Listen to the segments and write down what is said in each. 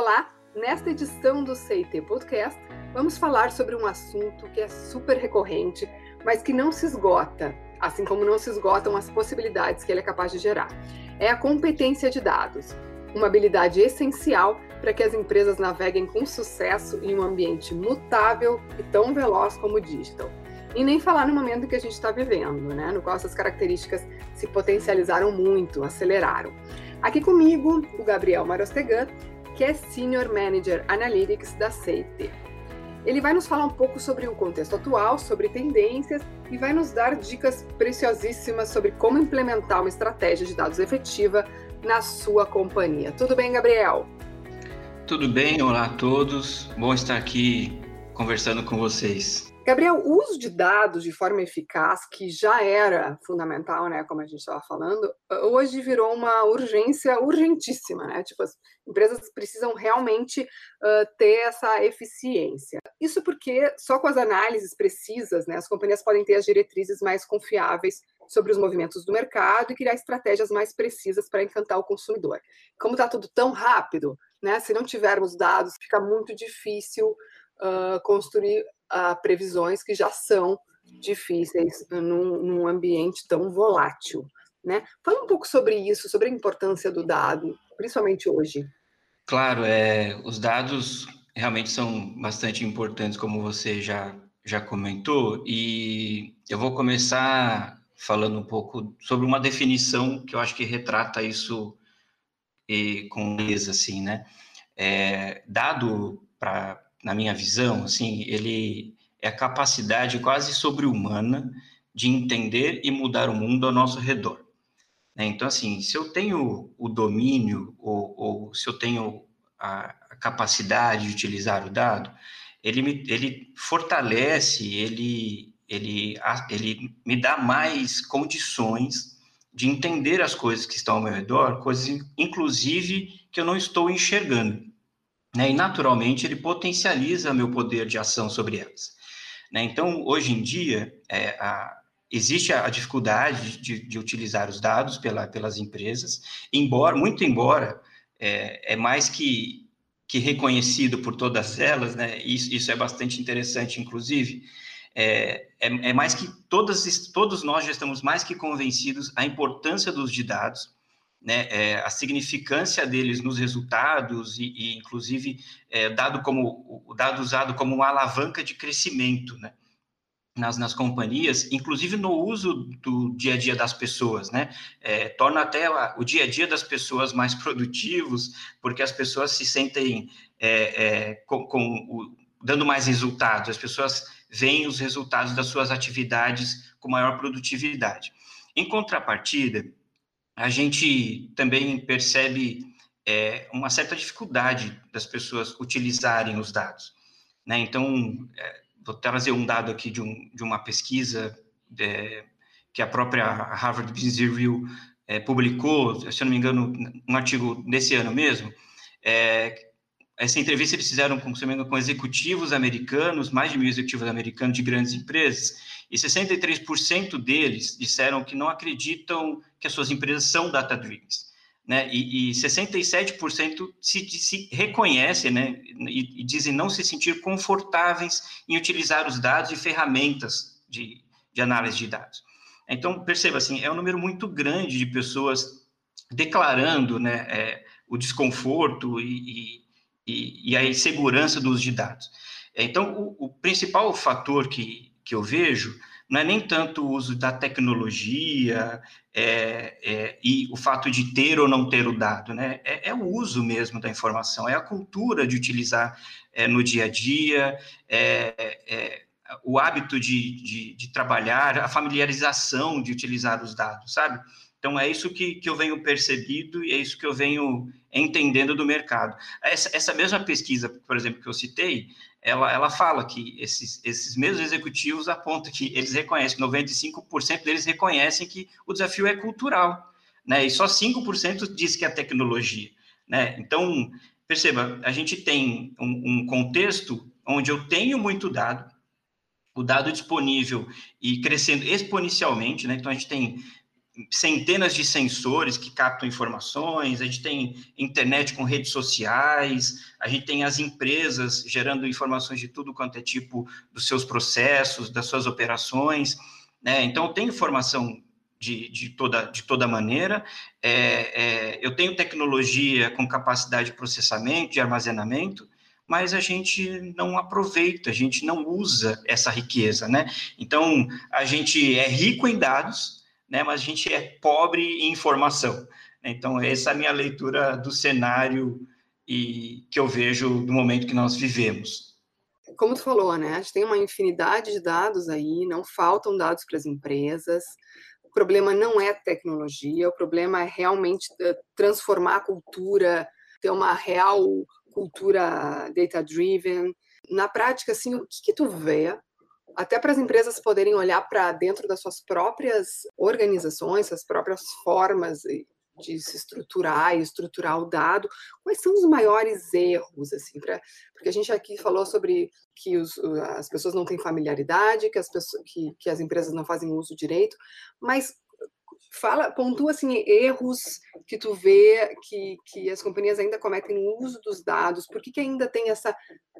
Olá, nesta edição do CIT Podcast, vamos falar sobre um assunto que é super recorrente, mas que não se esgota, assim como não se esgotam as possibilidades que ele é capaz de gerar. É a competência de dados, uma habilidade essencial para que as empresas naveguem com sucesso em um ambiente mutável e tão veloz como o digital. E nem falar no momento que a gente está vivendo, né? no qual essas características se potencializaram muito, aceleraram. Aqui comigo, o Gabriel Marostegan, que é Senior Manager Analytics da CIT. Ele vai nos falar um pouco sobre o contexto atual, sobre tendências e vai nos dar dicas preciosíssimas sobre como implementar uma estratégia de dados efetiva na sua companhia. Tudo bem, Gabriel? Tudo bem, olá a todos. Bom estar aqui conversando com vocês. Gabriel, o uso de dados de forma eficaz, que já era fundamental, né, como a gente estava falando, hoje virou uma urgência urgentíssima, né? Tipo, as empresas precisam realmente uh, ter essa eficiência. Isso porque só com as análises precisas, né, as companhias podem ter as diretrizes mais confiáveis sobre os movimentos do mercado e criar estratégias mais precisas para encantar o consumidor. Como está tudo tão rápido, né? Se não tivermos dados, fica muito difícil uh, construir uh, previsões que já são difíceis num, num, ambiente tão volátil. Né? Fala um pouco sobre isso, sobre a importância do dado, principalmente hoje. Claro, é, os dados realmente são bastante importantes, como você já, já comentou, e eu vou começar falando um pouco sobre uma definição que eu acho que retrata isso e, com beleza, assim, né? É, dado para na minha visão, assim, ele é a capacidade quase sobre-humana de entender e mudar o mundo ao nosso redor. Né? Então, assim, se eu tenho o domínio ou, ou se eu tenho a, capacidade de utilizar o dado, ele me, ele fortalece, ele, ele, ele me dá mais condições de entender as coisas que estão ao meu redor, coisas, inclusive, que eu não estou enxergando né, e naturalmente ele potencializa meu poder de ação sobre elas. Né? Então, hoje em dia, é, a, existe a, dificuldade de, de, utilizar os dados pela, pelas empresas, embora, muito embora, é, é, mais que, que reconhecido por todas elas, né? isso, isso é bastante interessante, inclusive, é, é, é, mais que todas, todos nós já estamos mais que convencidos a importância dos de dados, né, é, a significância deles nos resultados e, e inclusive, é, dado como o dado usado como uma alavanca de crescimento, né, nas, nas companhias, inclusive no uso do dia a dia das pessoas, né, é, torna até o dia a dia das pessoas mais produtivos, porque as pessoas se sentem é, é, com, com o, dando mais resultados, as pessoas veem os resultados das suas atividades com maior produtividade. Em contrapartida, a gente também percebe é, uma certa dificuldade das pessoas utilizarem os dados. Né? Então, é, vou trazer um dado aqui de, um, de uma pesquisa é, que a própria Harvard Business Review é, publicou, se eu não me engano, um artigo desse ano mesmo. É, essa entrevista eles fizeram com, com executivos americanos, mais de mil executivos americanos de grandes empresas, e 63% deles disseram que não acreditam que as suas empresas são data-driven. Né? E, e 67% se, se reconhecem né? E, e, dizem não se sentir confortáveis em utilizar os dados e ferramentas de, de análise de dados. Então, perceba assim, é um número muito grande de pessoas declarando né, é, o desconforto e, e, e, a insegurança do uso de dados. Então, o, o principal fator que, que eu vejo não é nem tanto o uso da tecnologia é, é, e o fato de ter ou não ter o dado, né? É, é o uso mesmo da informação, é a cultura de utilizar é, no dia a dia, é, é, o hábito de, de, de, trabalhar, a familiarização de utilizar os dados, sabe? Então, é isso que, que eu venho percebido e é isso que eu venho entendendo do mercado. Essa, essa mesma pesquisa, por exemplo, que eu citei, ela, ela fala que esses, esses mesmos executivos apontam que eles reconhecem, 95% deles reconhecem que o desafio é cultural, né? E só 5% diz que é tecnologia, né? Então, perceba, a gente tem um, um contexto onde eu tenho muito dado, o dado disponível e crescendo exponencialmente, né? Então, a gente tem centenas de sensores que captam informações, a gente tem internet com redes sociais, a gente tem as empresas gerando informações de tudo quanto é tipo dos seus processos, das suas operações, né? Então, tem informação de, de, toda, de toda maneira, é, é, eu tenho tecnologia com capacidade de processamento, de armazenamento, mas a gente não aproveita, a gente não usa essa riqueza, né? Então, a gente é rico em dados, né, mas a gente é pobre em informação. Então, essa é a minha leitura do cenário e que eu vejo do momento que nós vivemos. Como tu falou, né, a gente tem uma infinidade de dados aí, não faltam dados para as empresas, o problema não é tecnologia, o problema é realmente eh, transformar a cultura, ter uma real cultura data-driven. Na prática, assim, o que, que tu vê, até para as empresas poderem olhar para dentro das suas próprias organizações, suas próprias formas de se estruturar e estruturar o dado, quais são os maiores erros, assim, pra, porque a gente aqui falou sobre que os, as pessoas não têm familiaridade, que as, pessoas, que, que as empresas não fazem uso direito, mas fala, pontua assim erros que tu vê que, que as companhias ainda cometem no uso dos dados, por que, que ainda tem essa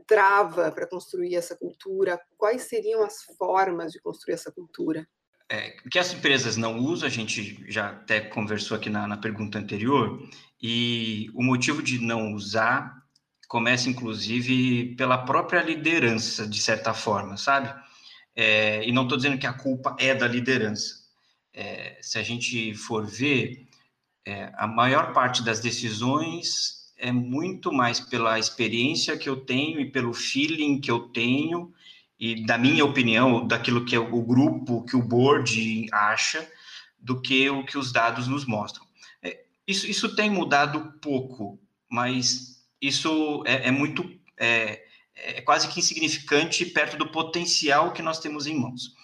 trava para construir essa cultura? Quais seriam as formas de construir essa cultura? É, que as empresas não usam, a gente já até conversou aqui na, na pergunta anterior, e o motivo de não usar começa, inclusive, pela própria liderança, de certa forma, sabe? É, e não estou dizendo que a culpa é da liderança, é, se a gente for ver, é, a maior parte das decisões é muito mais pela experiência que eu tenho e pelo feeling que eu tenho e da minha opinião, daquilo que o grupo, que o board acha, do que o que os dados nos mostram. É, isso, isso tem mudado pouco, mas isso é, é muito, é, é, quase que insignificante perto do potencial que nós temos em mãos.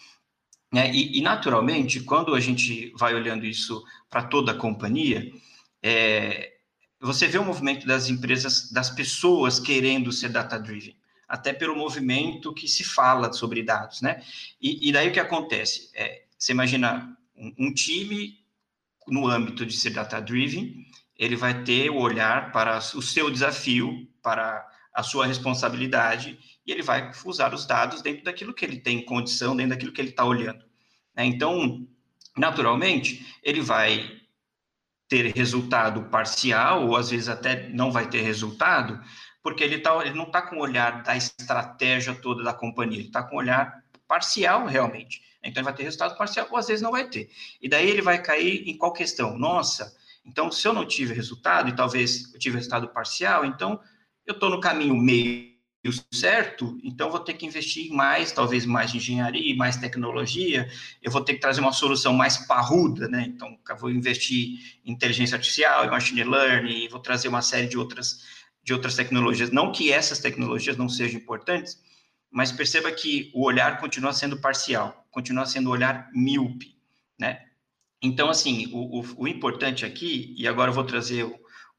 Né? E, e, naturalmente, quando a gente vai olhando isso para toda a companhia, é, você vê o movimento das empresas, das pessoas querendo ser data-driven, até pelo movimento que se fala sobre dados, né? E, e daí o que acontece? É, você imagina um, um time no âmbito de ser data-driven, ele vai ter o olhar para o seu desafio, para a sua responsabilidade, e ele vai usar os dados dentro daquilo que ele tem condição, dentro daquilo que ele está olhando. Né? Então, naturalmente, ele vai ter resultado parcial, ou às vezes até não vai ter resultado, porque ele, tá, ele não está com o olhar da estratégia toda da companhia, ele está com o olhar parcial realmente. Então, ele vai ter resultado parcial, ou às vezes não vai ter. E daí ele vai cair em qual questão? Nossa, então se eu não tive resultado, e talvez eu tive resultado parcial, então eu estou no caminho meio certo, então vou ter que investir mais, talvez mais engenharia, mais tecnologia, eu vou ter que trazer uma solução mais parruda, né? Então, vou investir em inteligência artificial, em machine learning, vou trazer uma série de outras, de outras tecnologias. Não que essas tecnologias não sejam importantes, mas perceba que o olhar continua sendo parcial, continua sendo um olhar míope, né? Então, assim, o, o, o importante aqui, e agora eu vou trazer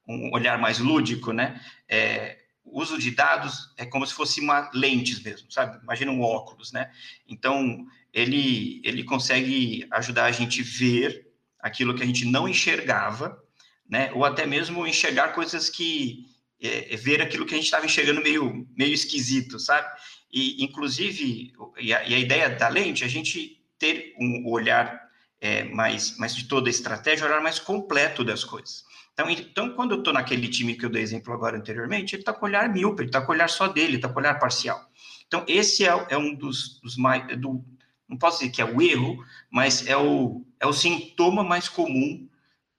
um olhar mais lúdico, né? É, o uso de dados é como se fosse uma lentes mesmo, sabe? Imagina um óculos, né? Então, ele, ele consegue ajudar a gente ver aquilo que a gente não enxergava, né? Ou até mesmo enxergar coisas que... É, é ver aquilo que a gente estava enxergando meio, meio esquisito, sabe? E, inclusive, e a, e a ideia da lente a gente ter um olhar é, mais, mais de toda a estratégia, um olhar mais completo das coisas. Então, então quando eu estou naquele time que eu dei exemplo agora anteriormente, ele está com olhar míope, ele está com olhar só dele, está com olhar parcial. Então, esse é, é um dos, dos mais. Do, não posso dizer que é o erro, mas é o, é o sintoma mais comum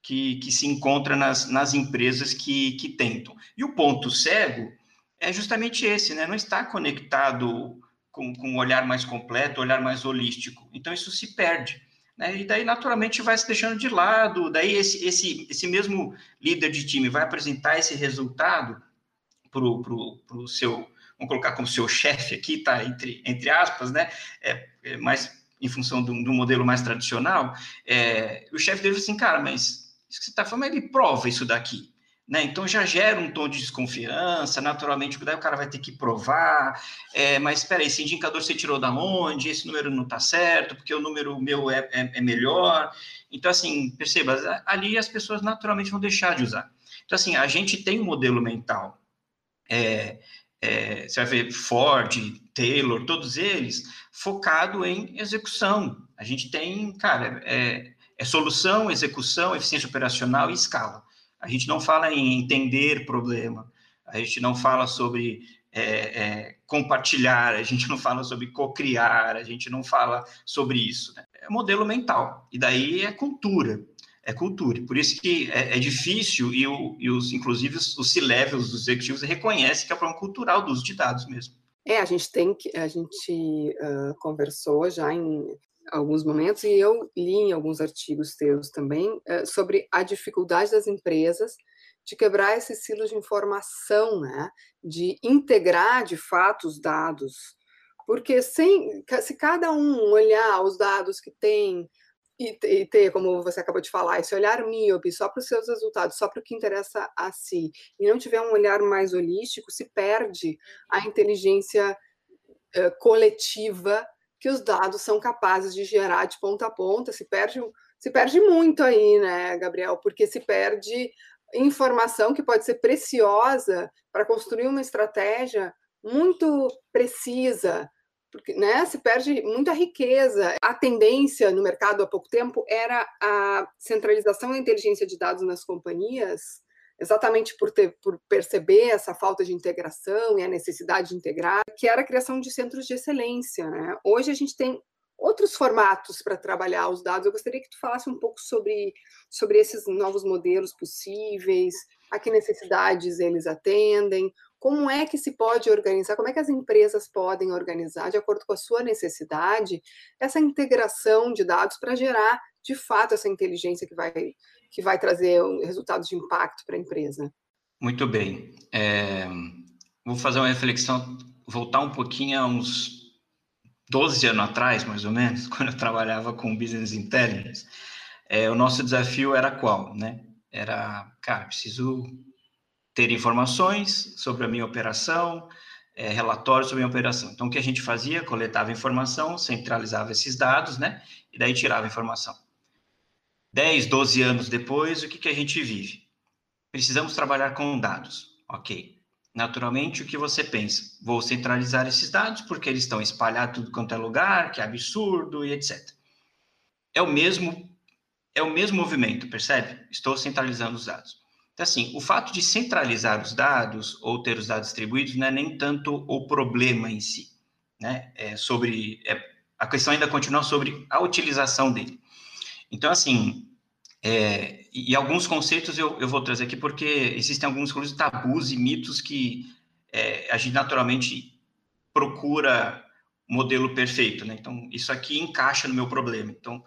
que, que se encontra nas, nas empresas que, que tentam. E o ponto cego é justamente esse, né? Não está conectado com, com um olhar mais completo, olhar mais holístico. Então, isso se perde. Né? E daí, naturalmente, vai se deixando de lado. Daí, esse, esse, esse mesmo líder de time vai apresentar esse resultado para o seu, vamos colocar como seu chefe aqui, tá? Entre, entre aspas, né? É, é mais em função do, do modelo mais tradicional. É, o chefe dele assim, cara, mas isso que você está falando, ele prova isso daqui. Né? Então já gera um tom de desconfiança, naturalmente, daí o cara vai ter que provar, é, mas espera aí, esse indicador você tirou da onde? Esse número não está certo, porque o número meu é, é, é, melhor. Então, assim, perceba, ali as pessoas naturalmente vão deixar de usar. Então, assim, a gente tem um modelo mental. É, é, você vai ver Ford, Taylor, todos eles, focado em execução. A gente tem, cara, é, é solução, execução, eficiência operacional e escala. A gente não fala em entender problema, a gente não fala sobre é, é, compartilhar, a gente não fala sobre co-criar, a gente não fala sobre isso. Né? É modelo mental, e daí é cultura, é cultura. Por isso que é, é difícil, e, o, e, os, inclusive os, os C-levels dos executivos reconhecem que é um problema cultural do uso de dados mesmo. É, a gente tem que, a gente uh, conversou já em alguns momentos, e eu li em alguns artigos teus também, eh, sobre a dificuldade das empresas de quebrar esse silo de informação, né? de integrar de fato os dados. Porque sem, se cada um olhar os dados que tem e, ter, como você acabou de falar, esse olhar míope só para os seus resultados, só para o que interessa a si, e não tiver um olhar mais holístico, se perde a inteligência uh, coletiva que os dados são capazes de gerar de ponta a ponta, se perde, se perde muito aí, né, Gabriel? Porque se perde informação que pode ser preciosa para construir uma estratégia muito precisa, porque né, se perde muita riqueza. A tendência no mercado há pouco tempo era a centralização da inteligência de dados nas companhias exatamente por, ter, por perceber essa falta de integração e a necessidade de integrar, que era a criação de centros de excelência. Né? Hoje a gente tem outros formatos para trabalhar os dados. Eu gostaria que tu falasse um pouco sobre, sobre esses novos modelos possíveis, a que necessidades eles atendem, como é que se pode organizar, como é que as empresas podem organizar, de acordo com a sua necessidade, essa integração de dados para gerar, de fato, essa inteligência que vai que vai trazer resultados de impacto para a empresa. Muito bem. É, vou fazer uma reflexão, voltar um pouquinho a uns 12 anos atrás, mais ou menos, quando eu trabalhava com Business Intelligence. É, o nosso desafio era qual, né? Era, cara, preciso ter informações sobre a minha operação, é, relatórios sobre a minha operação. Então, o que a gente fazia? Coletava informação, centralizava esses dados, né? E daí tirava informação. 10, 12 anos depois, o que, que a gente vive? Precisamos trabalhar com dados. Ok. Naturalmente, o que você pensa? Vou centralizar esses dados porque eles estão espalhados tudo quanto é lugar, que é absurdo e etc. É o mesmo é o mesmo movimento, percebe? Estou centralizando os dados. Então, assim, o fato de centralizar os dados ou ter os dados distribuídos não é nem tanto o problema em si, né? É sobre é, a questão ainda continua sobre a utilização dele. Então, assim, é, e alguns conceitos eu, eu vou trazer aqui porque existem alguns tabus e mitos que é, a gente naturalmente procura modelo perfeito, né? Então, isso aqui encaixa no meu problema. Então,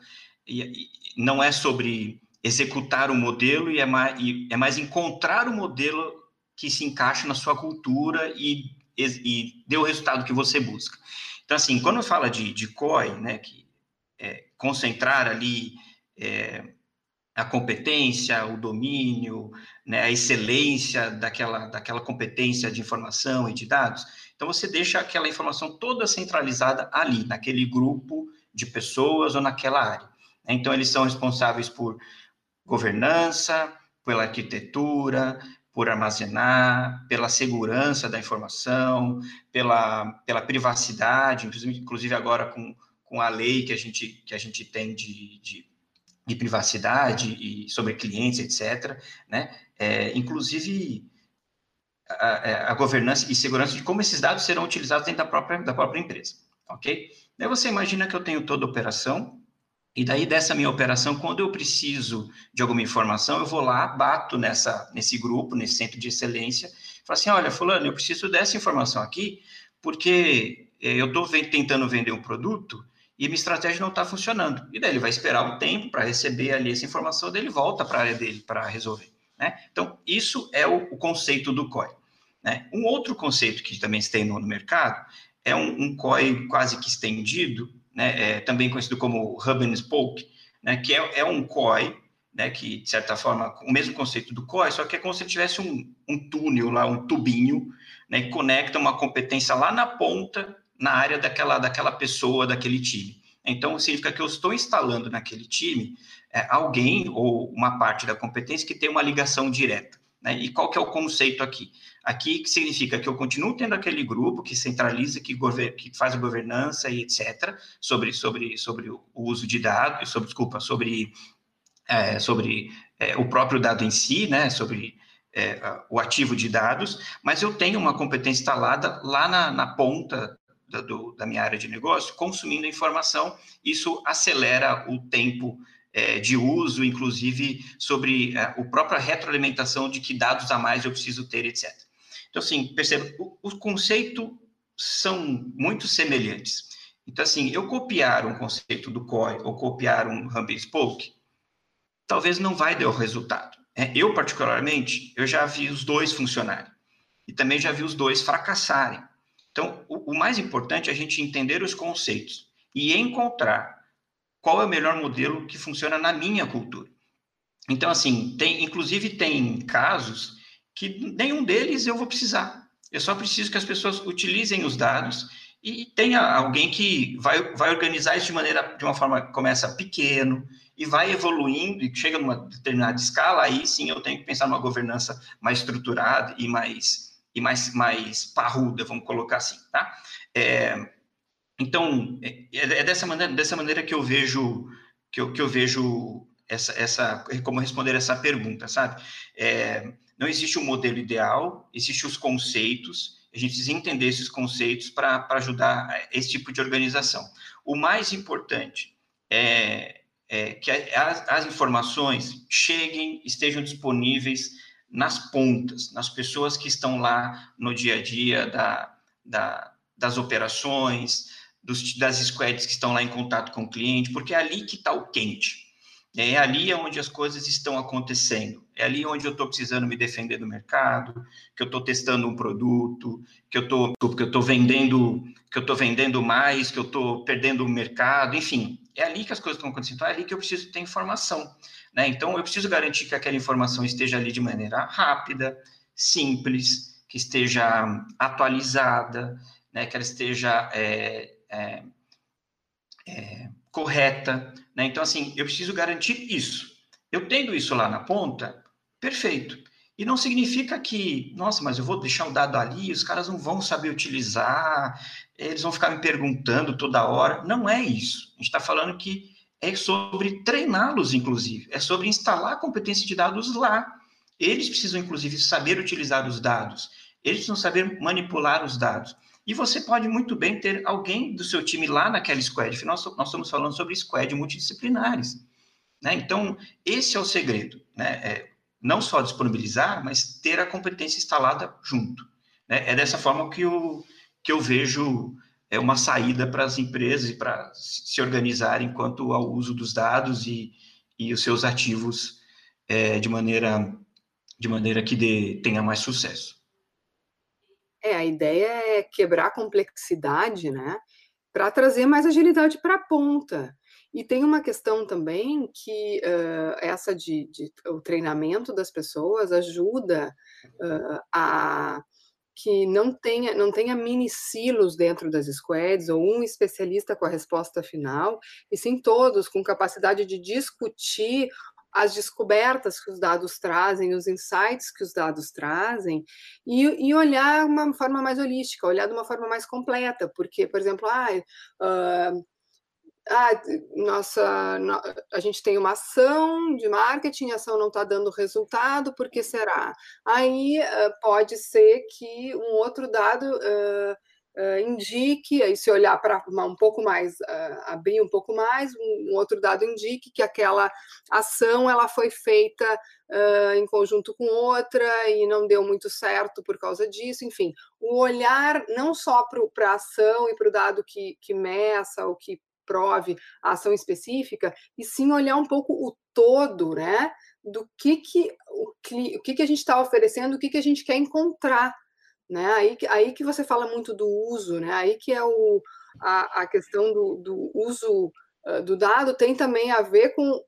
e, e não é sobre executar o modelo e é, mais, e é mais encontrar o modelo que se encaixa na sua cultura e, e, e dê o resultado que você busca. Então, assim, quando fala de, de COI, né, que é concentrar ali é, a competência, o domínio, né, a excelência daquela, daquela competência de informação e de dados. Então, você deixa aquela informação toda centralizada ali, naquele grupo de pessoas ou naquela área. Então, eles são responsáveis por governança, pela arquitetura, por armazenar, pela segurança da informação, pela, pela privacidade, inclusive agora com, com a lei que a gente, que a gente tem de, de de privacidade e sobre clientes, etc., né? É, inclusive a, é, a, governança e segurança de como esses dados serão utilizados dentro da própria, da própria empresa, ok? Daí você imagina que eu tenho toda a operação, e daí dessa minha operação, quando eu preciso de alguma informação, eu vou lá, bato nessa, nesse grupo, nesse centro de excelência, falo assim, olha, fulano, eu preciso dessa informação aqui, porque é, eu estou tentando vender um produto e minha estratégia não está funcionando. E daí ele vai esperar um tempo para receber ali essa informação, daí ele volta para a área dele para resolver. Né? Então, isso é o, o conceito do COI. Né? Um outro conceito que também se tem no, no mercado é um, um, COI quase que estendido, né? é, também conhecido como Hub and Spoke, né? que é, é um COI né, que, de certa forma, o mesmo conceito do COI, só que é como se tivesse um, um túnel lá, um tubinho, né, que conecta uma competência lá na ponta, na área daquela, daquela pessoa, daquele time. Então, significa que eu estou instalando naquele time é, alguém ou uma parte da competência que tem uma ligação direta. Né? E qual que é o conceito aqui? Aqui que significa que eu continuo tendo aquele grupo que centraliza, que, que faz a governança e etc. sobre, sobre, sobre o uso de dados, sobre, desculpa, sobre, é, sobre é, o próprio dado em si, né? sobre é, o ativo de dados, mas eu tenho uma competência instalada lá na, na ponta da, do, da minha área de negócio, consumindo informação, isso acelera o tempo é, de uso, inclusive sobre é, a própria retroalimentação de que dados a mais eu preciso ter, etc. Então, assim, perceba, o, o conceito são muito semelhantes. Então, assim, eu copiar um conceito do COI ou copiar um Hub Spoke, talvez não vai dar o resultado. É, eu, particularmente, eu já vi os dois funcionarem. E também já vi os dois fracassarem. Então, o, o mais importante é a gente entender os conceitos e encontrar qual é o melhor modelo que funciona na minha cultura. Então, assim, tem, inclusive tem casos que nenhum deles eu vou precisar. Eu só preciso que as pessoas utilizem os dados e tenha alguém que vai, vai organizar isso de maneira de uma forma que começa pequeno e vai evoluindo e chega numa determinada escala, aí sim eu tenho que pensar numa governança mais estruturada e mais e mais mais parruda, vamos colocar assim, tá? É, então, é, é, dessa maneira, dessa maneira que eu vejo que eu, que eu vejo essa, essa como responder essa pergunta, sabe? É, não existe um modelo ideal, existem os conceitos, a gente precisa entender esses conceitos para ajudar esse tipo de organização. O mais importante é, é que as, as informações cheguem, estejam disponíveis nas pontas, nas pessoas que estão lá no dia a dia da, da das operações, dos, das squads que estão lá em contato com o cliente, porque é ali que está o quente. É ali onde as coisas estão acontecendo. É ali onde eu estou precisando me defender do mercado, que eu estou testando um produto, que eu estou que eu estou vendendo, que eu estou vendendo mais, que eu estou perdendo o mercado, enfim, é ali que as coisas estão acontecendo. Então, é ali que eu preciso ter informação, né? Então eu preciso garantir que aquela informação esteja ali de maneira rápida, simples, que esteja atualizada, né? Que ela esteja é, é, é, correta. Né? Então, assim, eu preciso garantir isso. Eu tendo isso lá na ponta, perfeito. E não significa que, nossa, mas eu vou deixar o dado ali, os caras não vão saber utilizar, eles vão ficar me perguntando toda hora. Não é isso. A gente está falando que é sobre treiná-los, inclusive. É sobre instalar a competência de dados lá. Eles precisam, inclusive, saber utilizar os dados. Eles precisam saber manipular os dados. E você pode muito bem ter alguém do seu time lá naquela squad. Nós, nós estamos falando sobre squad multidisciplinares. Né? Então, esse é o segredo. Né? É não só disponibilizar, mas ter a competência instalada junto. Né? É dessa forma que eu, que eu vejo é uma saída para as empresas e para se organizarem quanto ao uso dos dados e, e os seus ativos é, de maneira de maneira que dê, tenha mais sucesso. É, a ideia é quebrar a complexidade, né? Para trazer mais agilidade para a ponta. E tem uma questão também que uh, essa de, de, o treinamento das pessoas ajuda uh, a que não tenha, não tenha mini silos dentro das squads ou um especialista com a resposta final, e sim todos com capacidade de discutir as descobertas que os dados trazem, os insights que os dados trazem, e, e olhar de uma forma mais holística, olhar de uma forma mais completa, porque, por exemplo, ah, uh, ah, nossa, a gente tem uma ação de marketing, a ação não está dando resultado, por que será? Aí pode ser que um outro dado uh, uh, indique, aí se olhar para um pouco mais, uh, abrir um pouco mais, um, um, outro dado indique que aquela ação ela foi feita uh, em conjunto com outra e não deu muito certo por causa disso, enfim, o olhar não só para a ação e para o dado que, que meça ou que prove a ação específica, e sim olhar um pouco o todo, né? Do que, que, o, o que, que a gente está oferecendo, o que, que a gente quer encontrar né? Aí, aí que você fala muito do uso, né? Aí que é o, a, a questão do, do uso uh, do dado tem também a ver com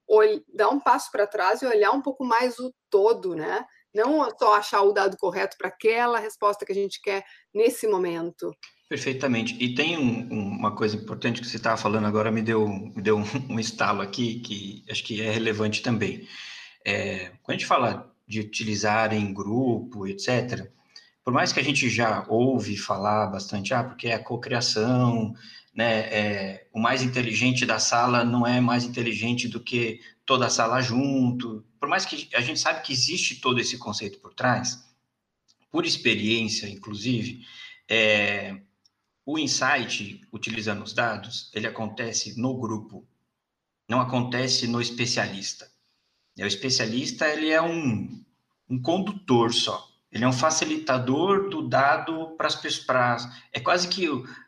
dar um passo para trás e olhar um pouco mais o todo, né? Não só achar o dado correto para aquela resposta que a gente quer nesse momento. Perfeitamente. E tem um, uma coisa importante que você estava falando agora, me deu, me deu um, um, estalo aqui, que acho que é relevante também. É, quando a gente fala de utilizar em grupo, etc., por mais que a gente já ouve falar bastante, ah, porque é a cocriação, né, é, o mais inteligente da sala não é mais inteligente do que toda a sala junto, por mais que a gente sabe que existe todo esse conceito por trás, por experiência, inclusive, é, o insight, utilizando os dados, ele acontece no grupo, não acontece no especialista. O especialista, ele é um, um condutor só. Ele é um facilitador do dado para as pessoas. É quase que.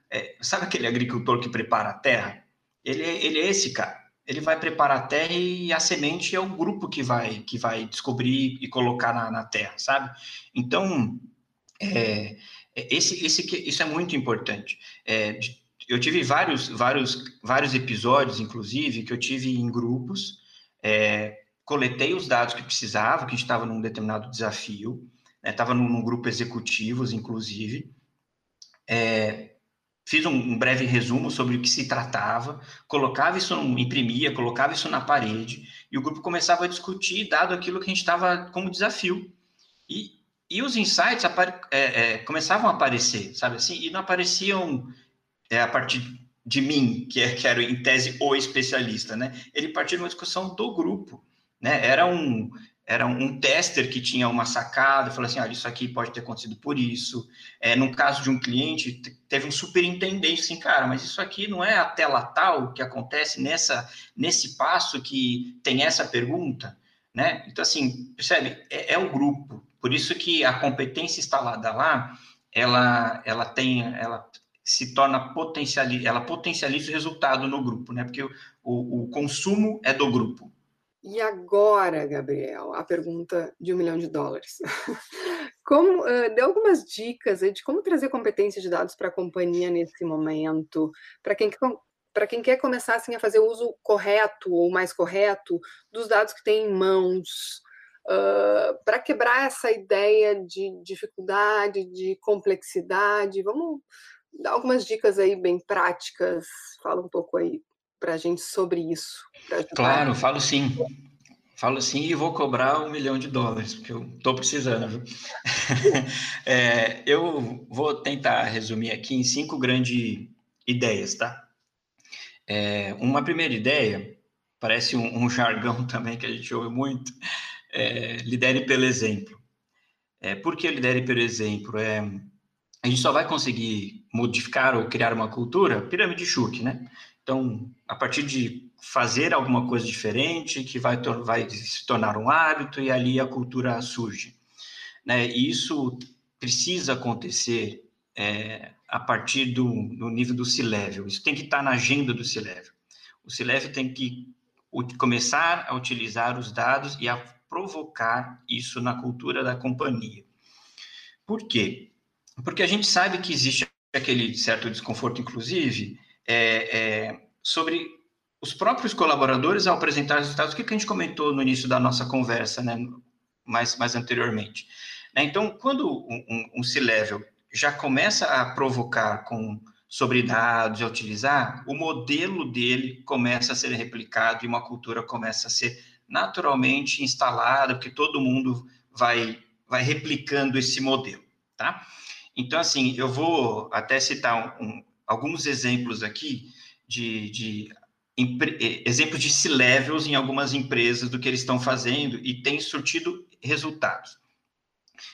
É, sabe aquele agricultor que prepara a terra? Ele, é, ele é esse cara. Ele vai preparar a terra e a semente é o grupo que vai, que vai descobrir e colocar na, na terra, sabe? Então, é, é esse, esse, isso é muito importante. É, eu tive vários, vários, vários episódios, inclusive, que eu tive em grupos, é, coletei os dados que precisava, que estava num determinado desafio, estava né, num, num, grupo executivos, inclusive, é, fiz um, um, breve resumo sobre o que se tratava, colocava isso, imprimia, colocava isso na parede, e o grupo começava a discutir, dado aquilo que a gente estava como desafio. E, e os insights é, é, começavam a aparecer, sabe assim? E não apareciam é, a partir de mim, que, é, que era em tese o especialista, né? Ele partia de uma discussão do grupo, né? Era um, era um tester que tinha uma sacada, falou assim, olha, isso aqui pode ter acontecido por isso. É, no caso de um cliente, teve um superintendente assim, cara, mas isso aqui não é a tela tal que acontece nessa, nesse passo que tem essa pergunta, né? Então, assim, percebe? É, é o grupo. Por isso que a competência instalada lá, ela, ela tem, ela se torna potencial, ela potencializa o resultado no grupo, né? Porque o, o, o consumo é do grupo. E agora, Gabriel, a pergunta de um milhão de dólares. Como, uh, dê algumas dicas de como trazer competência de dados para a companhia nesse momento, para quem, para quem quer começar assim, a fazer o uso correto ou mais correto dos dados que tem em mãos, uh, para quebrar essa ideia de dificuldade, de complexidade. Vamos dar algumas dicas aí bem práticas. Fala um pouco aí para a gente sobre isso. Claro, falo sim. Falo sim e vou cobrar um milhão de dólares, porque eu estou precisando. é, eu vou tentar resumir aqui em cinco grandes ideias, tá? É, uma primeira ideia, parece um, um, jargão também que a gente ouve muito, é, lidere pelo exemplo. É, por que lidere pelo exemplo? É, a gente só vai conseguir modificar ou criar uma cultura, pirâmide Schuch, né? Então, a partir de fazer alguma coisa diferente, que vai, vai se tornar um hábito, e ali a cultura surge. Né? E isso precisa acontecer é, a partir do, do nível do C-Level. Isso tem que estar na agenda do C-Level. O C-Level tem que começar a utilizar os dados e a provocar isso na cultura da companhia. Por quê? Porque a gente sabe que existe aquele certo desconforto, inclusive, é, é, sobre os próprios colaboradores ao apresentar os resultados, o que, que a gente comentou no início da nossa conversa, né, mais, mais anteriormente. Né? Então, quando um, um, um C-Level já começa a provocar com sobre dados, a utilizar, o modelo dele começa a ser replicado e uma cultura começa a ser naturalmente instalada, porque todo mundo vai, vai replicando esse modelo, tá? Então, assim, eu vou até citar um, alguns exemplos aqui de, de exemplos de C-levels em algumas empresas do que eles estão fazendo e tem surtido resultados.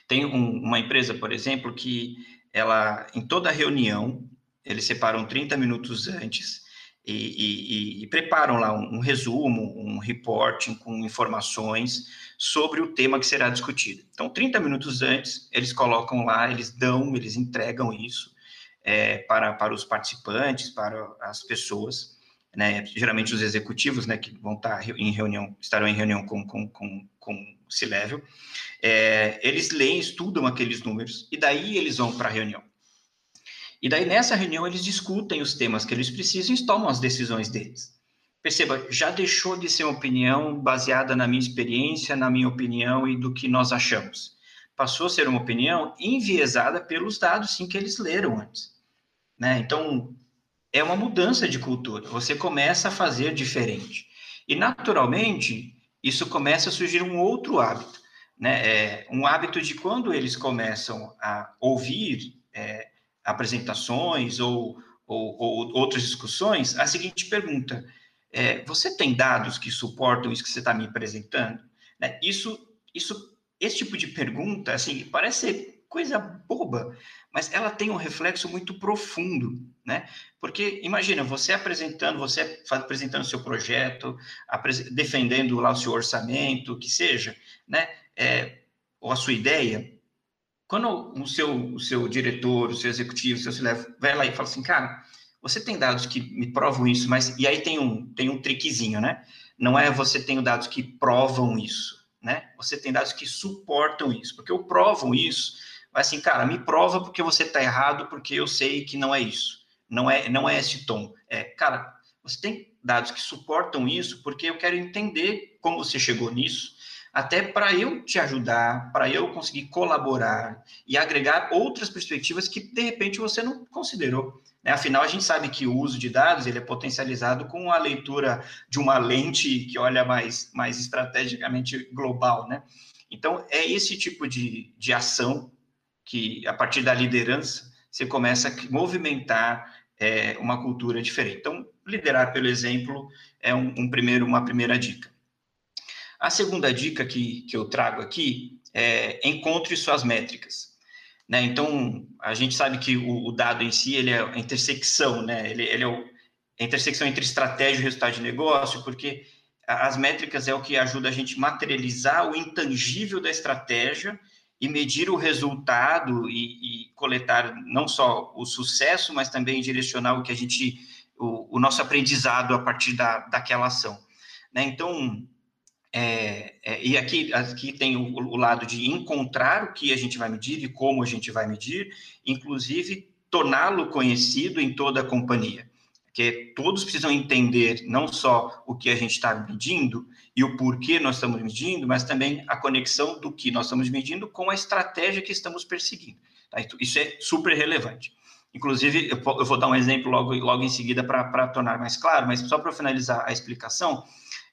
Tem um, uma empresa, por exemplo, que ela, em toda reunião, eles separam 30 minutos antes e, e, e preparam lá um, um, resumo, um reporting com informações sobre o tema que será discutido. Então, 30 minutos antes, eles colocam lá, eles dão, eles entregam isso é, para, para os participantes, para as pessoas, né, geralmente os executivos, né, que vão estar em reunião, estarão em reunião com, com, com, com C-Level, é, eles leem, estudam aqueles números, e daí eles vão para a reunião. E daí, nessa reunião, eles discutem os temas que eles precisam e tomam as decisões deles. perceba, já deixou de ser uma opinião baseada na minha experiência, na minha opinião e do que nós achamos. Passou a ser uma opinião enviesada pelos dados, sim, que eles leram antes. Né? Então, é uma mudança de cultura. Você começa a fazer diferente. E, naturalmente, isso começa a surgir um outro hábito. Né? É, um hábito de quando eles começam a ouvir é, apresentações ou, ou, ou outras discussões, a seguinte pergunta é, você tem dados que suportam isso que você está me apresentando? Né? Isso, isso, esse tipo de pergunta, assim, parece coisa boba, mas ela tem um reflexo muito profundo, né? Porque imagina você apresentando, você apresentando seu projeto, defendendo lá o seu orçamento, que seja, né? É, ou a sua ideia. Quando o seu, o seu diretor, o seu executivo, o seu vai lá e fala assim, cara, você tem dados que me provam isso, mas e aí tem um tem um triquezinho, né? Não é você tem dados que provam isso, né? Você tem dados que suportam isso, porque o provam isso, vai assim, cara, me prova porque você está errado, porque eu sei que não é isso, não é não é esse tom. É, cara, você tem dados que suportam isso, porque eu quero entender como você chegou nisso, até para eu te ajudar, para eu conseguir colaborar e agregar outras perspectivas que de repente você não considerou. Né? Afinal, a gente sabe que o uso de dados ele é potencializado com a leitura de uma lente que olha mais, mais estrategicamente global. Né? Então, é esse tipo de, de ação que, a partir da liderança, você começa a movimentar é, uma cultura diferente. Então, liderar pelo exemplo é um, um primeiro, uma primeira dica. A segunda dica que, que eu trago aqui é encontre suas métricas. Né? Então, a gente sabe que o, o, dado em si ele é a intersecção, né? ele, ele é a intersecção entre estratégia e resultado de negócio, porque as métricas é o que ajuda a gente materializar o intangível da estratégia e medir o resultado e, e coletar não só o sucesso, mas também direcionar o que a gente, o, o nosso aprendizado a partir da, daquela ação. Né? Então, é, é, e aqui, aqui tem o, o, lado de encontrar o que a gente vai medir e como a gente vai medir, inclusive torná-lo conhecido em toda a companhia. Porque todos precisam entender não só o que a gente está medindo e o porquê nós estamos medindo, mas também a conexão do que nós estamos medindo com a estratégia que estamos perseguindo. Tá? Isso é super relevante. Inclusive, eu vou dar um exemplo logo, logo em seguida para tornar mais claro, mas só para finalizar a explicação,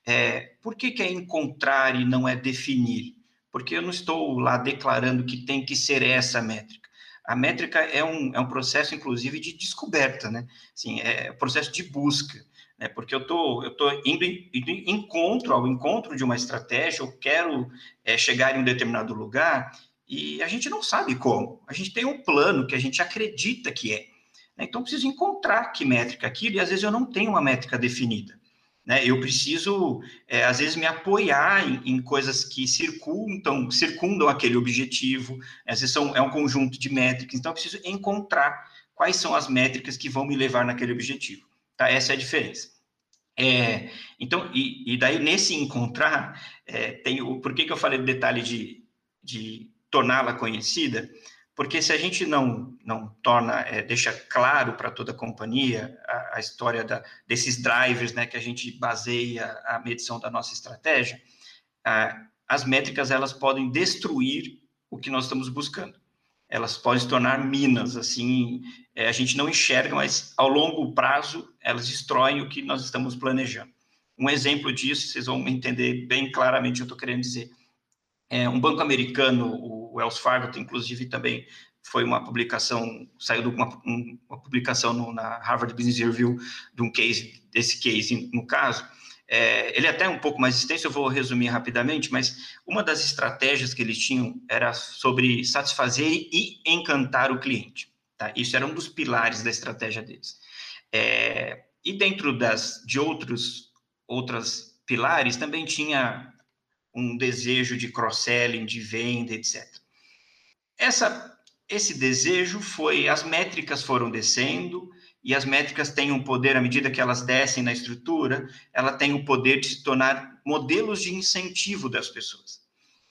é, por que, que é encontrar e não é definir? Porque eu não estou lá declarando que tem que ser essa métrica. A métrica é um, é um processo, inclusive, de descoberta, né? Assim, é um processo de busca, né? Porque eu tô, eu tô indo, indo encontro, ao encontro de uma estratégia, eu quero é, chegar em um determinado lugar e a gente não sabe como. A gente tem um plano que a gente acredita que é. Né? Então, preciso encontrar que métrica aquilo e às vezes eu não tenho uma métrica definida. Né? Eu preciso, é, às vezes, me apoiar em, em, coisas que circundam, circundam aquele objetivo, às vezes são, é um conjunto de métricas, então eu preciso encontrar quais são as métricas que vão me levar naquele objetivo. Tá? Essa é a diferença. É, então, e, e, daí nesse encontrar, é, tem o, por que, que eu falei do detalhe de, de torná-la conhecida? Porque se a gente não, não torna, é, deixa claro para toda a companhia a, a história da, desses drivers né, que a gente baseia a medição da nossa estratégia, a, as métricas elas podem destruir o que nós estamos buscando. Elas podem se tornar minas, assim, é, a gente não enxerga, mas ao longo prazo elas destroem o que nós estamos planejando. Um exemplo disso, vocês vão entender bem claramente o que eu estou querendo dizer. É, um banco americano, o Wells Fargo, inclusive também foi uma publicação, saiu de uma, uma publicação no, na Harvard Business Review de um case, desse case no caso. É, ele é até um pouco mais extenso, eu vou resumir rapidamente, mas uma das estratégias que eles tinham era sobre satisfazer e encantar o cliente. Tá? Isso era um dos pilares da estratégia deles. É, e dentro das, de outros outras pilares, também tinha um desejo de cross-selling, de venda, etc. Essa, esse desejo foi, as métricas foram descendo, e as métricas têm um poder, à medida que elas descem na estrutura, ela tem o poder de se tornar modelos de incentivo das pessoas.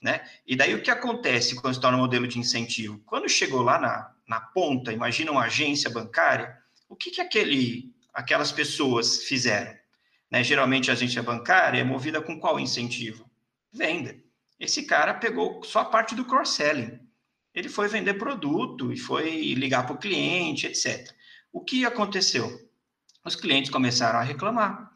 Né? E daí o que acontece quando se torna um modelo de incentivo? Quando chegou lá na, na ponta, imagina uma agência bancária, o que, que aquele, aquelas pessoas fizeram? Né? Geralmente a agência bancária é movida com qual incentivo? Venda. Esse cara pegou só a parte do cross-selling. Ele foi vender produto e foi ligar para o cliente, etc. O que aconteceu? Os clientes começaram a reclamar.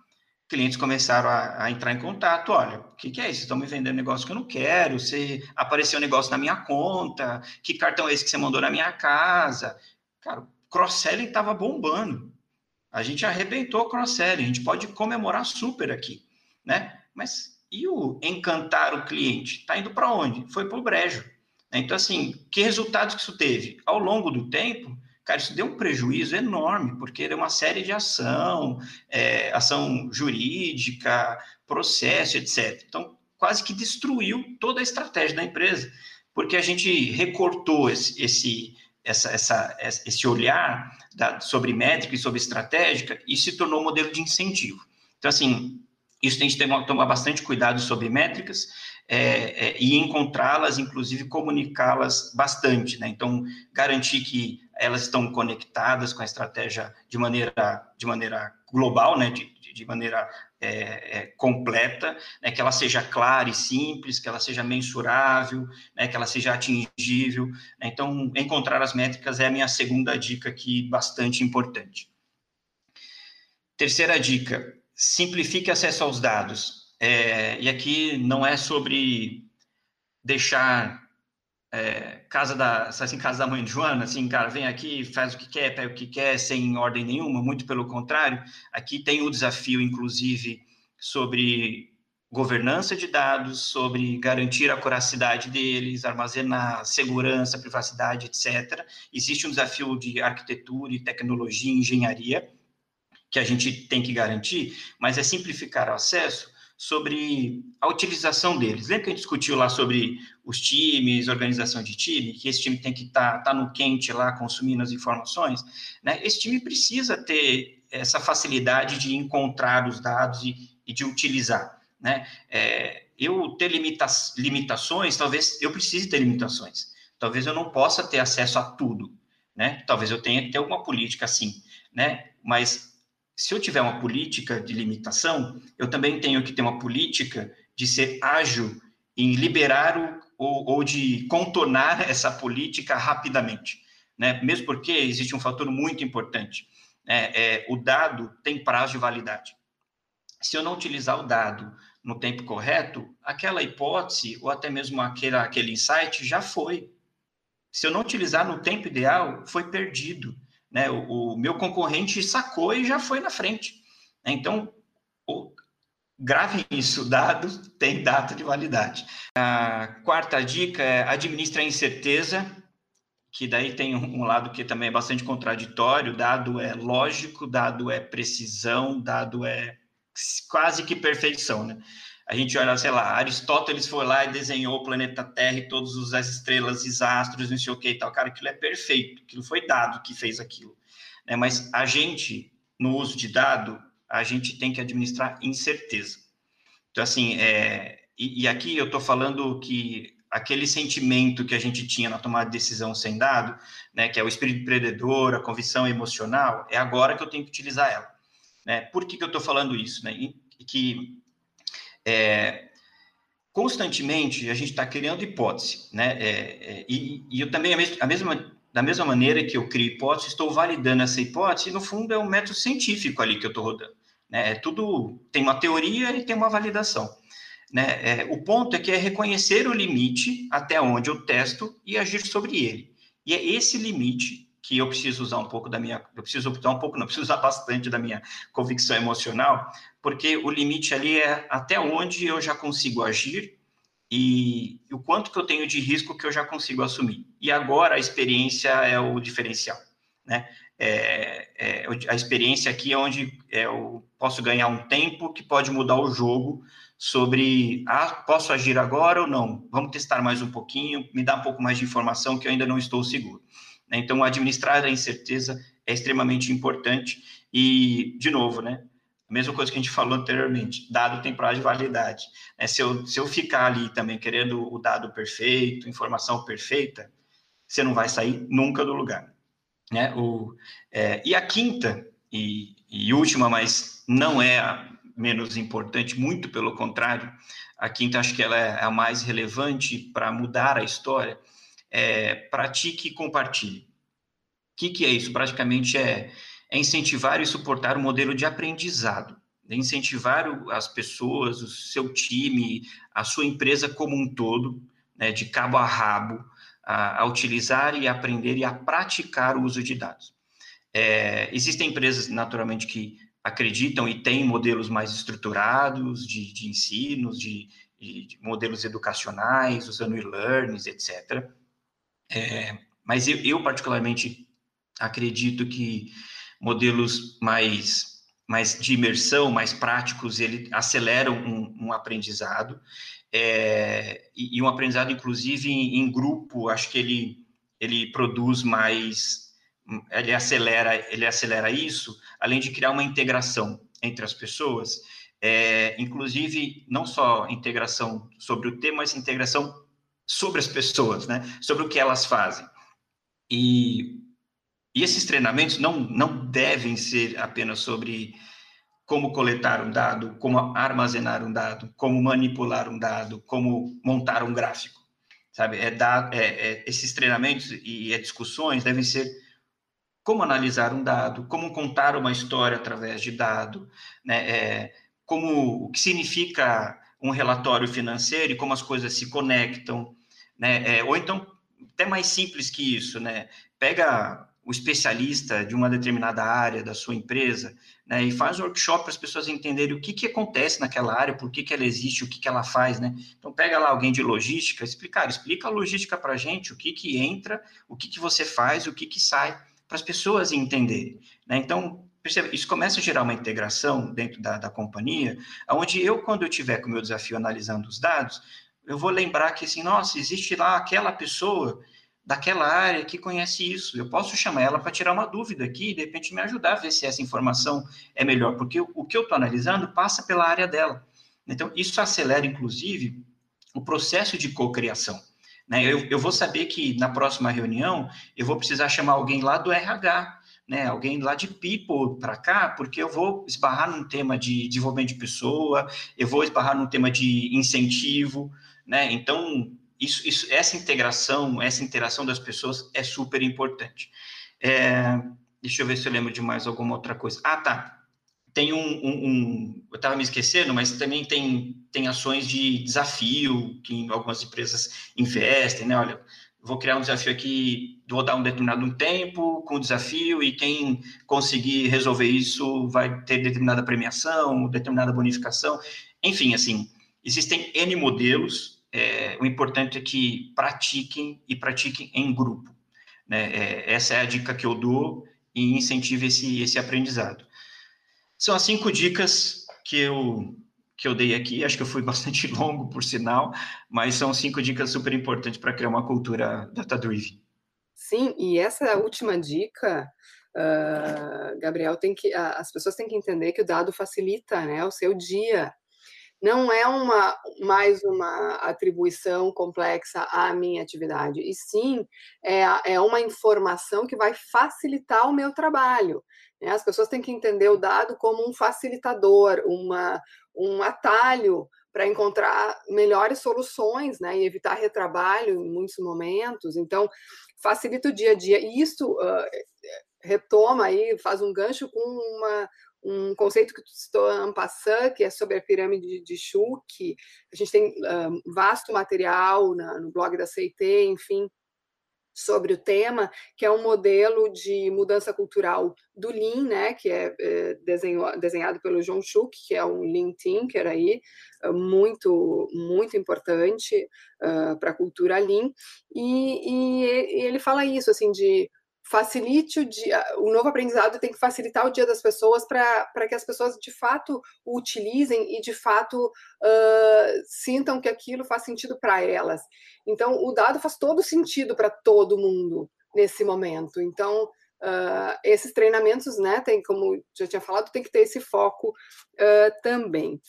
Clientes começaram a, a entrar em contato. Olha, o que, que, é isso? Estão me vendendo negócio que eu não quero. Você apareceu um negócio na minha conta. Que cartão é esse que você mandou na minha casa? Cara, cross-selling estava bombando. A gente arrebentou o cross-selling, a gente pode comemorar super aqui, né? Mas e o encantar o cliente? Está indo para onde? Foi para o brejo. Então, assim, que resultados que isso teve? Ao longo do tempo, cara, isso deu um prejuízo enorme, porque era uma série de ação, é, ação jurídica, processo, etc. Então, quase que destruiu toda a estratégia da empresa, porque a gente recortou esse, esse essa, essa, esse olhar da, sobre métrica e sobre estratégica e se tornou um modelo de incentivo. Então, assim, isso tem que tomar bastante cuidado sobre métricas é, é, e encontrá-las, inclusive comunicá-las bastante, né? Então, garantir que elas estão conectadas com a estratégia de maneira, de maneira global, né? De, de maneira é, é, completa, né, que ela seja clara e simples, que ela seja mensurável, né, que ela seja atingível. Né, então, encontrar as métricas é a minha segunda dica aqui, bastante importante. Terceira dica, simplifique acesso aos dados. É, e aqui não é sobre deixar é, casa da assim casa da mãe de Joana, assim, cara, vem aqui, faz o que quer, pega o que quer, sem ordem nenhuma, muito pelo contrário. Aqui tem o desafio, inclusive, sobre governança de dados, sobre garantir a curacidade deles, armazenar segurança, privacidade, etc. Existe um desafio de arquitetura e tecnologia engenharia que a gente tem que garantir, mas é simplificar o acesso sobre a utilização deles. Lembra que a gente discutiu lá sobre os times, organização de time, que esse time tem que estar tá, tá no quente lá, consumindo as informações? Né? Esse time precisa ter essa facilidade de encontrar os dados e, e de utilizar. Né? É, eu ter limita limitações, talvez eu precise ter limitações. Talvez eu não possa ter acesso a tudo. Né? Talvez eu tenha que ter alguma política assim. Né? Mas se eu tiver uma política de limitação, eu também tenho que ter uma política de ser ágil em liberar o, ou, ou de contornar essa política rapidamente, né? Mesmo porque existe um fator muito importante, né? é, o dado tem prazo de validade. Se eu não utilizar o dado no tempo correto, aquela hipótese ou até mesmo aquele, aquele insight já foi. Se eu não utilizar no tempo ideal, foi perdido né? O, o meu concorrente sacou e já foi na frente. Então, o, isso, dados tem data de validade. A quarta dica é administrar a incerteza, que daí tem um lado que também é bastante contraditório, dado é lógico, dado é precisão, dado é quase que perfeição, né? A gente olha, sei lá, Aristóteles foi lá e desenhou o planeta Terra e todas as estrelas e astros, não sei o que e tal. Cara, aquilo é perfeito, aquilo foi dado que fez aquilo. Né? Mas a gente, no uso de dado, a gente tem que administrar incerteza. Então, assim, é, e, e aqui eu estou falando que aquele sentimento que a gente tinha na tomada de decisão sem dado, né, que é o espírito empreendedor, a convicção emocional, é agora que eu tenho que utilizar ela. Né? Por que, que eu estou falando isso? Né? E, que é, constantemente a gente está criando hipótese, né? É, é, e, e, eu também, a mesma, da mesma maneira que eu crio hipótese, estou validando essa hipótese, e no fundo é um método científico ali que eu estou rodando. Né? É tudo, tem uma teoria e tem uma validação. Né? É, o ponto é que é reconhecer o limite até onde eu testo e agir sobre ele. E é esse limite que eu preciso usar um pouco da minha, eu preciso usar um pouco, não, preciso usar bastante da minha convicção emocional, porque o limite ali é até onde eu já consigo agir e, o quanto que eu tenho de risco que eu já consigo assumir. E agora a experiência é o diferencial, né? É, é, a experiência aqui é onde eu posso ganhar um tempo que pode mudar o jogo sobre, ah, posso agir agora ou não? Vamos testar mais um pouquinho, me dá um pouco mais de informação que eu ainda não estou seguro. Né? Então, administrar a incerteza é extremamente importante e, de novo, né? A mesma coisa que a gente falou anteriormente, dado tem prazo de validade. Né? Se, eu, se eu ficar ali também querendo o dado perfeito, informação perfeita, você não vai sair nunca do lugar. Né? O, é, e a quinta e, e, última, mas não é a menos importante, muito pelo contrário. A quinta, acho que ela é a mais relevante para mudar a história. É, pratique e compartilhe. O que, que é isso? Praticamente é, é incentivar e suportar o modelo de aprendizado, é incentivar as pessoas, o seu time, a sua empresa como um todo, né, de cabo a rabo, a, a, utilizar e aprender e a praticar o uso de dados. É, existem empresas, naturalmente, que acreditam e têm modelos mais estruturados de, de ensinos, de, de, modelos educacionais, usando e-learnings, etc. É, mas eu, eu, particularmente, acredito que modelos mais, mais de imersão, mais práticos, ele aceleram um, um aprendizado, é, e, e, um aprendizado, inclusive, em, em grupo, acho que ele, ele produz mais ele acelera, ele acelera isso, além de criar uma integração entre as pessoas, é, inclusive não só integração sobre o tema, mas integração sobre as pessoas, né? Sobre o que elas fazem. E, e esses treinamentos não, não devem ser apenas sobre como coletar um dado, como armazenar um dado, como manipular um dado, como montar um gráfico, sabe? É, dar, é, é esses treinamentos e é discussões devem ser como analisar um dado, como contar uma história através de dado, né? É, como o que significa um relatório financeiro e como as coisas se conectam, né? É, ou então até mais simples que isso, né? Pega o especialista de uma determinada área da sua empresa, né, e faz workshop para as pessoas entenderem o que, que acontece naquela área, por que, que ela existe, o que, que ela faz, né? Então pega lá alguém de logística, explicar, explica a logística para a gente, o que que entra, o que que você faz, o que que sai, para as pessoas entenderem. Né? Então, isso começa a gerar uma integração dentro da, da companhia, onde eu, quando eu tiver com o meu desafio analisando os dados, eu vou lembrar que, assim, nossa, existe lá aquela pessoa daquela área que conhece isso. Eu posso chamar ela para tirar uma dúvida aqui e, de repente, me ajudar a ver se essa informação é melhor, porque o, que eu estou analisando passa pela área dela. Então, isso acelera, inclusive, o processo de cocriação. Né? Eu, eu vou saber que na próxima reunião eu vou precisar chamar alguém lá do RH, né, alguém lá de people para cá, porque eu vou esbarrar num tema de desenvolvimento de pessoa, eu vou esbarrar num tema de incentivo, né? Então, isso, isso, essa integração, essa interação das pessoas é super importante. É, deixa eu ver se eu lembro de mais alguma outra coisa. Ah, tá tem um, um, um eu estava me esquecendo, mas também tem, tem ações de desafio que algumas empresas investem, né? Olha, vou criar um desafio aqui, vou dar um determinado tempo com o desafio e quem conseguir resolver isso vai ter determinada premiação, determinada bonificação. Enfim, assim, existem N modelos, é, o importante é que pratiquem e pratiquem em grupo. Né? É, essa é a dica que eu dou e incentive esse, esse aprendizado. São as cinco dicas que eu, que eu dei aqui. Acho que eu fui bastante longo, por sinal, mas são cinco dicas super importantes para criar uma cultura data-driven. Sim, e essa última dica, uh, Gabriel, tem que, as pessoas têm que entender que o dado facilita né, o seu dia. Não é uma mais uma atribuição complexa à minha atividade, e sim é, é uma informação que vai facilitar o meu trabalho. Né? As pessoas têm que entender o dado como um facilitador, uma, um atalho para encontrar melhores soluções né? e evitar retrabalho em muitos momentos. Então, facilita o dia a dia. E isso uh, retoma aí, faz um gancho com uma, um conceito que tu citou que é sobre a pirâmide de Schuch. A gente tem um, vasto material na, no blog da CIT, enfim, sobre o tema, que é um modelo de mudança cultural do Lean, né, que é, é desenho, desenhado pelo John Schuch, que é um Lean Thinker aí, é muito, muito importante uh, para a cultura Lean, e, e, ele fala isso, assim, de facilite o dia, o novo aprendizado tem que facilitar o dia das pessoas para que as pessoas de fato o utilizem e de fato uh, sintam que aquilo faz sentido para elas. Então, o dado faz todo sentido para todo mundo nesse momento. Então, uh, esses treinamentos, né, tem, como já tinha falado, tem que ter esse foco uh, também.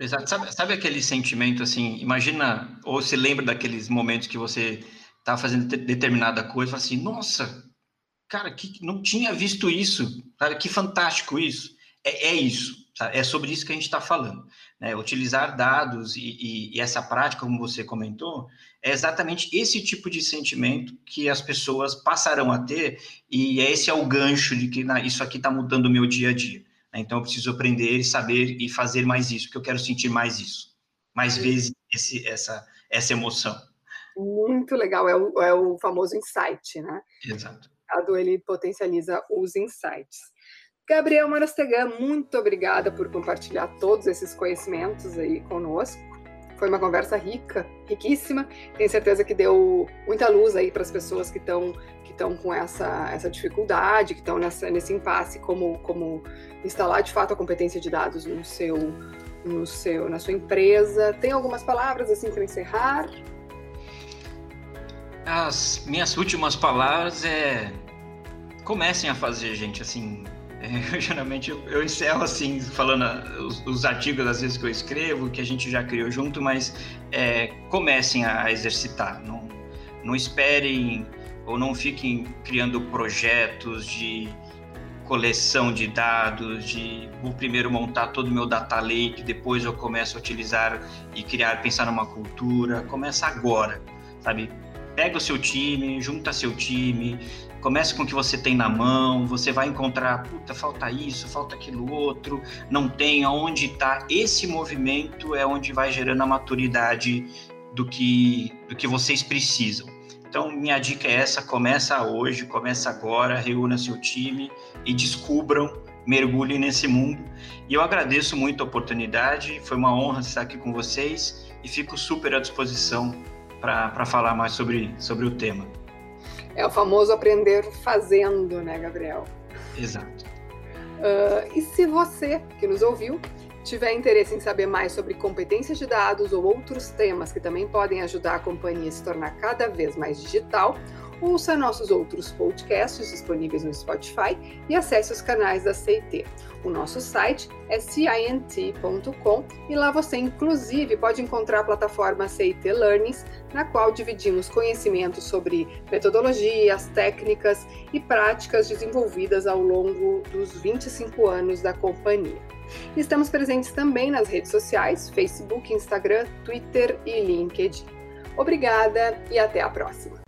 Exato. Sabe, sabe aquele sentimento assim? Imagina, ou se lembra daqueles momentos que você estava fazendo determinada coisa fala assim: nossa, cara, que não tinha visto isso, cara, que fantástico isso. É, é isso, É sobre isso que a gente está falando. Né? Utilizar dados e, e, e, essa prática, como você comentou, é exatamente esse tipo de sentimento que as pessoas passarão a ter, e esse é o gancho de que na, isso aqui está mudando o meu dia a dia. Né? Então, eu preciso aprender, saber e fazer mais isso, porque eu quero sentir mais isso, mais vezes esse, essa, essa emoção. Muito legal, é o, é o famoso insight, né? Exato. Ele potencializa os insights. Gabriel Marastegan, muito obrigada por compartilhar todos esses conhecimentos aí conosco. Foi uma conversa rica, riquíssima. Tenho certeza que deu muita luz aí para as pessoas que estão que estão com essa, essa dificuldade, que estão nesse impasse, como, como instalar de fato a competência de dados no seu, no seu, na sua empresa. Tem algumas palavras assim para encerrar? As minhas últimas palavras é comecem a fazer, gente, assim, é, geralmente eu, eu, encerro assim, falando os, os, artigos às vezes que eu escrevo, que a gente já criou junto, mas é, comecem a exercitar. Não, não esperem ou não fiquem criando projetos de coleção de dados, de vou primeiro montar todo o meu data lake, depois eu começo a utilizar e criar, pensar numa cultura. Começa agora, sabe? Pega o seu time, junta seu time, Comece com o que você tem na mão, você vai encontrar, puta, falta isso, falta aquilo outro, não tem aonde está. Esse movimento é onde vai gerando a maturidade do que, do que vocês precisam. Então, minha dica é essa: começa hoje, começa agora, reúna seu time e descubram, mergulhem nesse mundo. E eu agradeço muito a oportunidade, foi uma honra estar aqui com vocês e fico super à disposição para falar mais sobre, sobre o tema. É o famoso aprender fazendo, né, Gabriel? Exato. Uh, e se você que nos ouviu tiver interesse em saber mais sobre competências de dados ou outros temas que também podem ajudar a companhia a se tornar cada vez mais digital, ouça nossos outros podcasts disponíveis no Spotify e acesse os canais da CIT. O nosso site é cint.com e lá você, inclusive, pode encontrar a plataforma CIT Learnings, na qual dividimos conhecimentos sobre metodologias, técnicas e práticas desenvolvidas ao longo dos 25 anos da companhia. Estamos presentes também nas redes sociais: Facebook, Instagram, Twitter e LinkedIn. Obrigada e até a próxima!